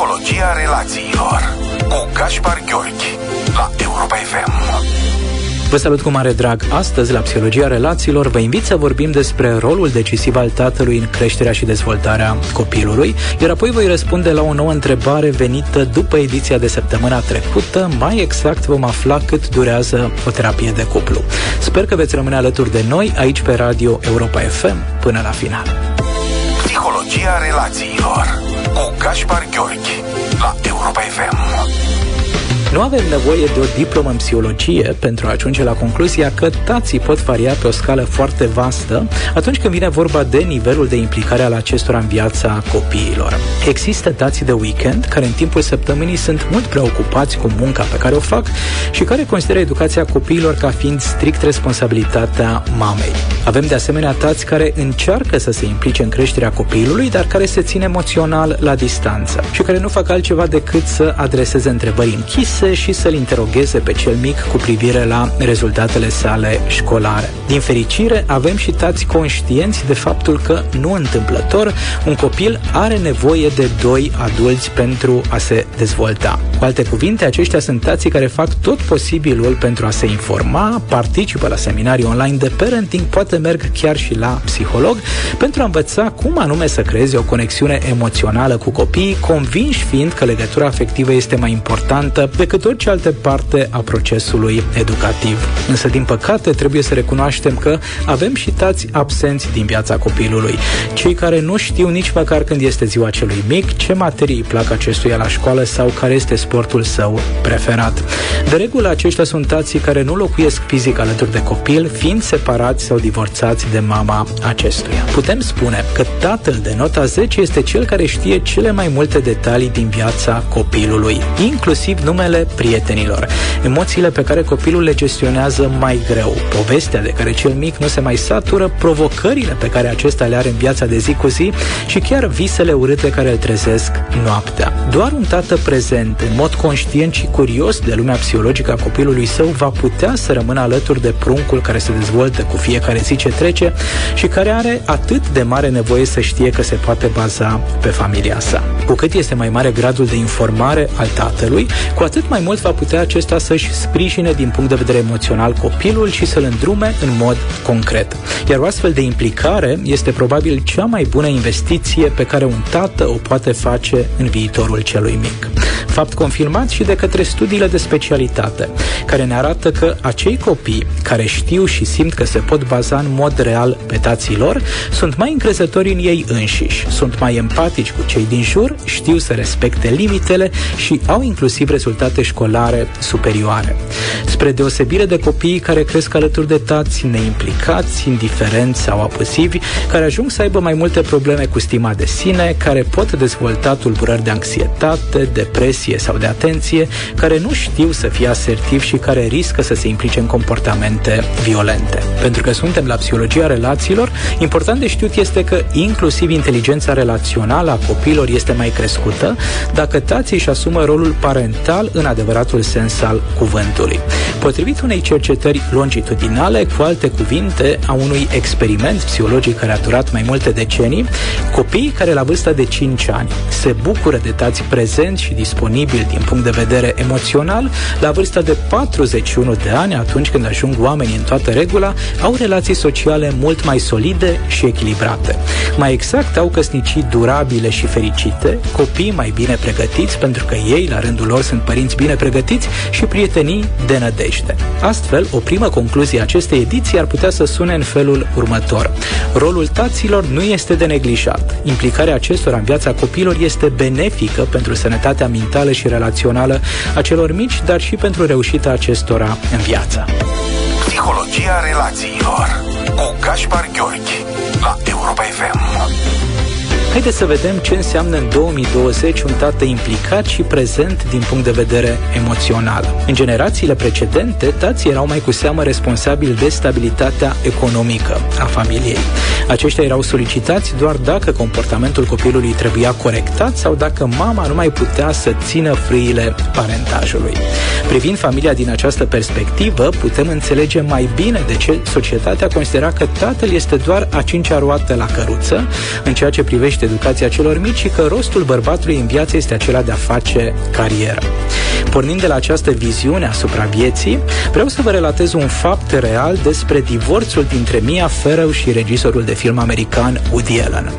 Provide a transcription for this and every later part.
Psihologia relațiilor cu Gaspar Gheorghi la Europa FM. Vă salut cu mare drag. Astăzi, la Psihologia Relațiilor, vă invit să vorbim despre rolul decisiv al tatălui în creșterea și dezvoltarea copilului, iar apoi voi răspunde la o nouă întrebare venită după ediția de săptămâna trecută. Mai exact vom afla cât durează o terapie de cuplu. Sper că veți rămâne alături de noi aici pe Radio Europa FM până la final. Psihologia relațiilor cu Gaspar Gheorghi la Europa FM. Nu avem nevoie de o diplomă în psihologie pentru a ajunge la concluzia că tații pot varia pe o scală foarte vastă atunci când vine vorba de nivelul de implicare al acestora în viața copiilor. Există tații de weekend care în timpul săptămânii sunt mult preocupați cu munca pe care o fac și care consideră educația copiilor ca fiind strict responsabilitatea mamei. Avem de asemenea tați care încearcă să se implice în creșterea copilului, dar care se țin emoțional la distanță și care nu fac altceva decât să adreseze întrebări închise închise și să-l interogheze pe cel mic cu privire la rezultatele sale școlare. Din fericire, avem și tați conștienți de faptul că, nu întâmplător, un copil are nevoie de doi adulți pentru a se dezvolta. Cu alte cuvinte, aceștia sunt tații care fac tot posibilul pentru a se informa, participă la seminarii online de parenting, poate merg chiar și la psiholog, pentru a învăța cum anume să creeze o conexiune emoțională cu copiii, convinși fiind că legătura afectivă este mai importantă decât decât orice altă parte a procesului educativ. Însă, din păcate, trebuie să recunoaștem că avem și tați absenți din viața copilului. Cei care nu știu nici măcar când este ziua celui mic, ce materii îi plac acestuia la școală sau care este sportul său preferat. De regulă, aceștia sunt tații care nu locuiesc fizic alături de copil, fiind separați sau divorțați de mama acestuia. Putem spune că tatăl de nota 10 este cel care știe cele mai multe detalii din viața copilului, inclusiv numele prietenilor, emoțiile pe care copilul le gestionează mai greu, povestea de care cel mic nu se mai satură, provocările pe care acesta le are în viața de zi cu zi și chiar visele urâte care îl trezesc noaptea. Doar un tată prezent, în mod conștient și curios de lumea psihologică a copilului său, va putea să rămână alături de pruncul care se dezvoltă cu fiecare zi ce trece și care are atât de mare nevoie să știe că se poate baza pe familia sa. Cu cât este mai mare gradul de informare al tatălui, cu atât mai mult va putea acesta să-și sprijine din punct de vedere emoțional copilul și să-l îndrume în mod concret. Iar o astfel de implicare este probabil cea mai bună investiție pe care un tată o poate face în viitorul celui mic. Fapt confirmat și de către studiile de specialitate, care ne arată că acei copii care știu și simt că se pot baza în mod real pe tații lor, sunt mai încrezători în ei înșiși, sunt mai empatici cu cei din jur, știu să respecte limitele și au inclusiv rezultate rezultate școlare superioare. Spre deosebire de copiii care cresc alături de tați neimplicați, indiferenți sau apusivi, care ajung să aibă mai multe probleme cu stima de sine, care pot dezvolta tulburări de anxietate, depresie sau de atenție, care nu știu să fie asertivi și care riscă să se implice în comportamente violente. Pentru că suntem la psihologia relațiilor, important de știut este că inclusiv inteligența relațională a copiilor este mai crescută dacă tații își asumă rolul parental în adevăratul sens al cuvântului. Potrivit unei cercetări longitudinale, cu alte cuvinte, a unui experiment psihologic care a durat mai multe decenii, copiii care la vârsta de 5 ani se bucură de tați prezenți și disponibili din punct de vedere emoțional, la vârsta de 41 de ani, atunci când ajung oamenii în toată regula, au relații sociale mult mai solide și echilibrate. Mai exact, au căsnicii durabile și fericite, copii mai bine pregătiți pentru că ei, la rândul lor, sunt părinți bine pregătiți și prietenii de nădejde. Astfel, o primă concluzie a acestei ediții ar putea să sune în felul următor. Rolul taților nu este de neglijat. Implicarea acestora în viața copiilor este benefică pentru sănătatea mentală și relațională a celor mici, dar și pentru reușita acestora în viață. Psihologia relațiilor cu Gaspar Gheorghi la Europa FM. Haideți să vedem ce înseamnă în 2020 un tată implicat și prezent din punct de vedere emoțional. În generațiile precedente, tații erau mai cu seamă responsabili de stabilitatea economică a familiei. Aceștia erau solicitați doar dacă comportamentul copilului trebuia corectat sau dacă mama nu mai putea să țină frâile parentajului. Privind familia din această perspectivă, putem înțelege mai bine de ce societatea considera că tatăl este doar a cincea roată la căruță în ceea ce privește privește educația celor mici și că rostul bărbatului în viață este acela de a face carieră. Pornind de la această viziune asupra vieții, vreau să vă relatez un fapt real despre divorțul dintre Mia Farrow și regizorul de film american Woody Allen.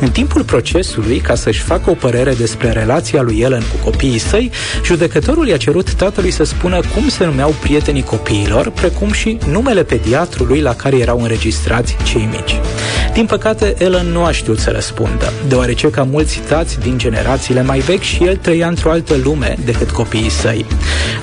În timpul procesului, ca să-și facă o părere despre relația lui Ellen cu copiii săi, judecătorul i-a cerut tatălui să spună cum se numeau prietenii copiilor, precum și numele pediatrului la care erau înregistrați cei mici. Din păcate, Ellen nu a știut să răspundă, deoarece ca mulți tați din generațiile mai vechi și el trăia într-o altă lume decât copiii săi.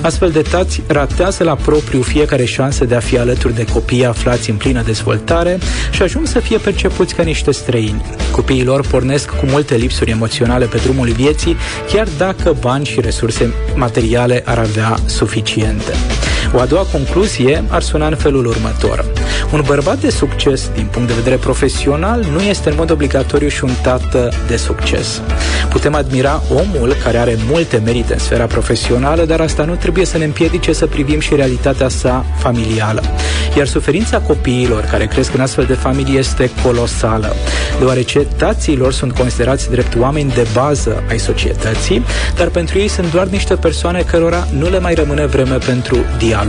Astfel de tați ratează la propriu fiecare șansă de a fi alături de copii aflați în plină dezvoltare și ajung să fie percepuți ca niște străini. Copiii lor pornesc cu multe lipsuri emoționale pe drumul vieții, chiar dacă bani și resurse materiale ar avea suficiente. O a doua concluzie ar suna în felul următor. Un bărbat de succes din punct de vedere profesional nu este în mod obligatoriu și un tată de succes. Putem admira omul care are multe merite în sfera profesională, dar asta nu trebuie să ne împiedice să privim și realitatea sa familială. Iar suferința copiilor care cresc în astfel de familie este colosală, deoarece tații lor sunt considerați drept oameni de bază ai societății, dar pentru ei sunt doar niște persoane cărora nu le mai rămâne vreme pentru dialog,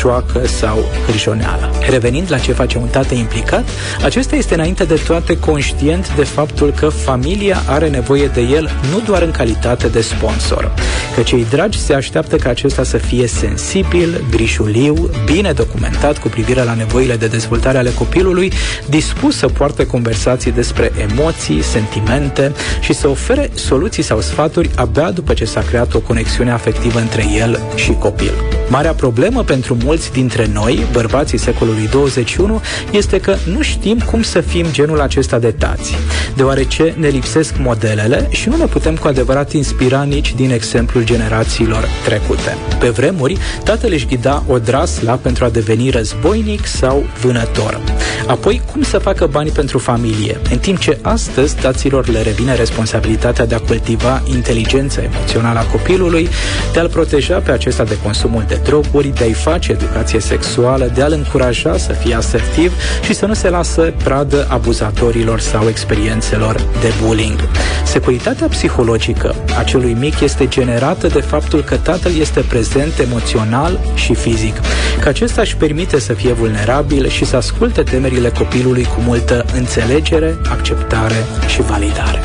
joacă sau hârjoneală. Revenind la ce face un tată implicat, acesta este înainte de toate conștient de faptul că familia are nevoie de el nu doar în calitate de sponsor, că cei dragi se așteaptă ca acesta să fie sensibil, grișuliu, bine documentat cu privire la nevoile de dezvoltare ale copilului, dispus să poarte conversații despre emoții, sentimente și să ofere soluții sau sfaturi abia după ce s-a creat o conexiune afectivă între el și copil. Marea problemă pentru mulți dintre noi, bărbații secolului 21, este că nu știm cum să fim genul acesta de tați, deoarece ne lipsesc modelele și nu ne putem cu adevărat inspira nici din exemplul generațiilor trecute. Pe vremuri, tatăl își ghida odrasla pentru a deveni războinic sau vânător. Apoi, cum să facă bani pentru familie, în timp ce astăzi taților le revine responsabilitatea de a cultiva inteligența emoțională a copilului, de a-l proteja pe acesta de consumul de droguri, de a-i face educație sexuală, de a-l încuraja să fie asertiv și să nu se lasă pradă abuzatorilor sau experiențelor de bullying. Securitatea psihologică a celui mic este generată de faptul că tatăl este prezent emoțional și fizic, că acesta își permite să fie vulnerabil și să asculte temerile copilului cu multă înțelegere, acceptare și validare.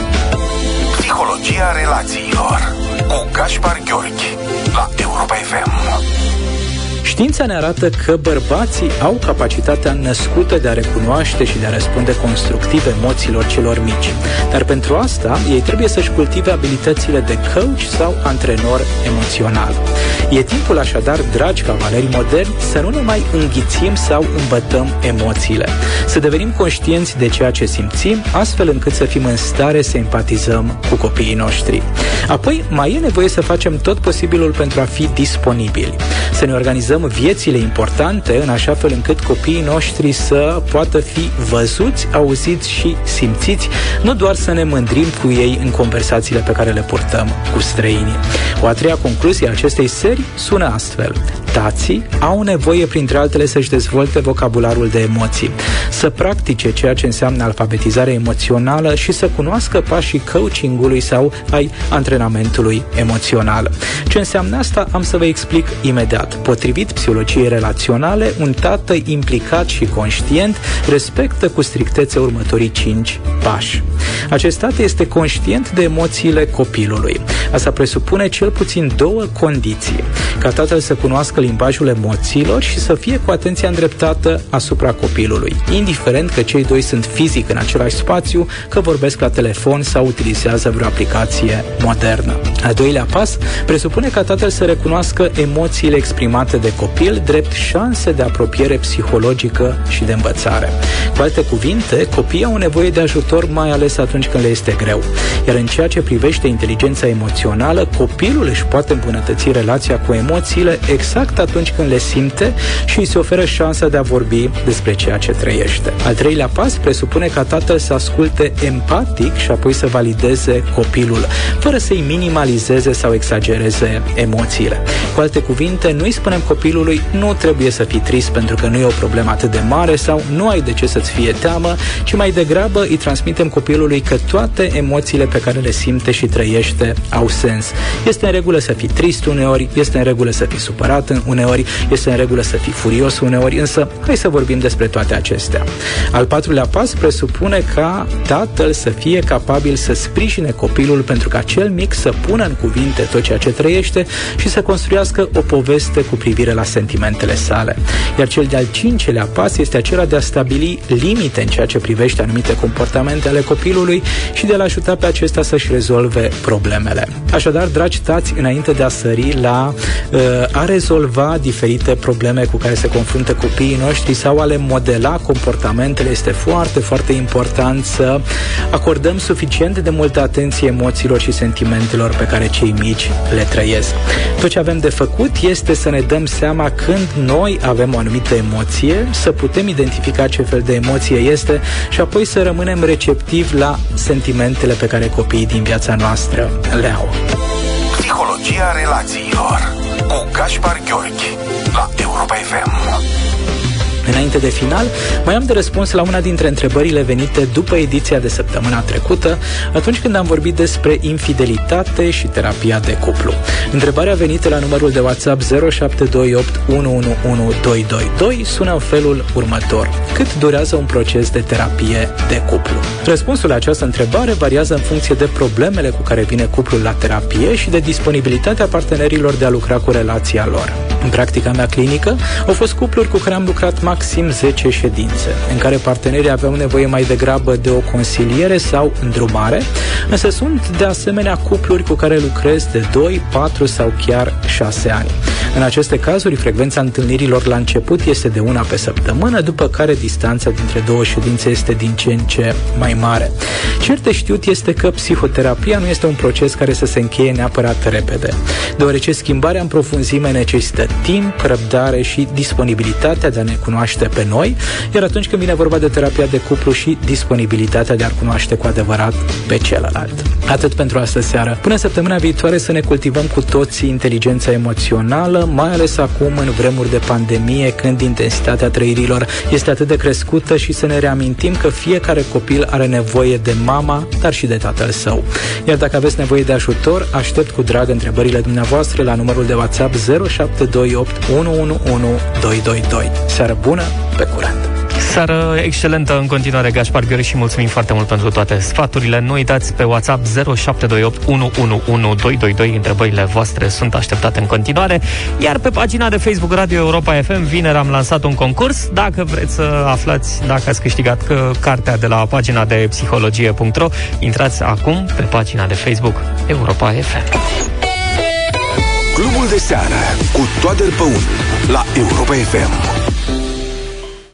Psihologia relațiilor cu Gaspar Gheorghi la Europa FM. Știința ne arată că bărbații au capacitatea născută de a recunoaște și de a răspunde constructiv emoțiilor celor mici. Dar pentru asta, ei trebuie să-și cultive abilitățile de coach sau antrenor emoțional. E timpul așadar, dragi cavaleri moderni, să nu ne mai înghițim sau îmbătăm emoțiile. Să devenim conștienți de ceea ce simțim, astfel încât să fim în stare să empatizăm cu copiii noștri. Apoi, mai e nevoie să facem tot posibilul pentru a fi disponibili. Să ne organizăm viețile importante în așa fel încât copiii noștri să poată fi văzuți, auziți și simțiți, nu doar să ne mândrim cu ei în conversațiile pe care le purtăm cu străinii. O a treia concluzie a acestei serii sună astfel. Tații au nevoie, printre altele, să-și dezvolte vocabularul de emoții, să practice ceea ce înseamnă alfabetizare emoțională și să cunoască pașii coachingului sau ai antrenamentului emoțional. Ce înseamnă asta am să vă explic imediat. Potrivit psihologiei relaționale, un tată implicat și conștient respectă cu strictețe următorii cinci pași. Acest tată este conștient de emoțiile copilului. Asta presupune cel puțin două condiții. Ca tatăl să cunoască limbajul emoțiilor și să fie cu atenția îndreptată asupra copilului, indiferent că cei doi sunt fizic în același spațiu, că vorbesc la telefon sau utilizează vreo aplicație modernă. Al doilea pas presupune ca tatăl să recunoască emoțiile exprimate de copil drept șanse de apropiere psihologică și de învățare. Cu alte cuvinte, copiii au nevoie de ajutor mai ales atunci când le este greu. Iar în ceea ce privește inteligența emoțională, copilul își poate îmbunătăți relația cu emoțiile exact atunci când le simte și îi se oferă șansa de a vorbi despre ceea ce trăiește. Al treilea pas presupune ca tatăl să asculte empatic și apoi să valideze copilul, fără să-i minimalizeze sau exagereze emoțiile. Cu alte cuvinte, nu îi spunem copilului nu trebuie să fii trist pentru că nu e o problemă atât de mare sau nu ai de ce să-ți fie teamă, ci mai degrabă îi transmitem transmitem copilului că toate emoțiile pe care le simte și trăiește au sens. Este în regulă să fii trist uneori, este în regulă să fii supărat uneori, este în regulă să fii furios uneori, însă hai să vorbim despre toate acestea. Al patrulea pas presupune ca tatăl să fie capabil să sprijine copilul pentru ca cel mic să pună în cuvinte tot ceea ce trăiește și să construiască o poveste cu privire la sentimentele sale. Iar cel de-al cincelea pas este acela de a stabili limite în ceea ce privește anumite comportamente ale copilului și de a-l ajuta pe acesta să-și rezolve problemele. Așadar, dragi tați, înainte de a sări la uh, a rezolva diferite probleme cu care se confruntă copiii noștri sau a le modela comportamentele, este foarte, foarte important să acordăm suficient de multă atenție emoțiilor și sentimentelor pe care cei mici le trăiesc. Tot ce avem de făcut este să ne dăm seama când noi avem o anumită emoție, să putem identifica ce fel de emoție este și apoi să rămânem receptivi la sentimentele pe care copiii din viața noastră le au. Psihologia relațiilor cu Gaspar Gheorghi la Europa FM. Înainte de final, mai am de răspuns la una dintre întrebările venite după ediția de săptămâna trecută, atunci când am vorbit despre infidelitate și terapia de cuplu. Întrebarea venită la numărul de WhatsApp 0728 111222 sună în felul următor. Cât durează un proces de terapie de cuplu? Răspunsul la această întrebare variază în funcție de problemele cu care vine cuplul la terapie și de disponibilitatea partenerilor de a lucra cu relația lor. În practica mea clinică, au fost cupluri cu care am lucrat maxim 10 ședințe, în care partenerii aveau nevoie mai degrabă de o consiliere sau îndrumare, însă sunt de asemenea cupluri cu care lucrez de 2, 4 sau chiar 6 ani. În aceste cazuri, frecvența întâlnirilor la început este de una pe săptămână, după care distanța dintre două ședințe este din ce în ce mai mare. Cert de știut este că psihoterapia nu este un proces care să se încheie neapărat repede, deoarece schimbarea în profunzime necesită timp, răbdare și disponibilitatea de a ne cunoaște pe noi, iar atunci când vine vorba de terapia de cuplu și disponibilitatea de a-l cunoaște cu adevărat pe celălalt. Atât pentru astă seară. Până săptămâna viitoare să ne cultivăm cu toții inteligența emoțională, mai ales acum în vremuri de pandemie, când intensitatea trăirilor este atât de crescută și să ne reamintim că fiecare copil are nevoie de mama, dar și de tatăl său. Iar dacă aveți nevoie de ajutor, aștept cu drag întrebările dumneavoastră la numărul de WhatsApp 0728 111 222. Seară bună, pe curând! Seară excelentă în continuare, Gaspar Gheori, și mulțumim foarte mult pentru toate sfaturile. Nu uitați pe WhatsApp 0728 111222. Întrebările voastre sunt așteptate în continuare. Iar pe pagina de Facebook Radio Europa FM, vineri am lansat un concurs. Dacă vreți să aflați dacă ați câștigat că cartea de la pagina de psihologie.ro, intrați acum pe pagina de Facebook Europa FM. Clubul de seară cu Toader Păun la Europa FM.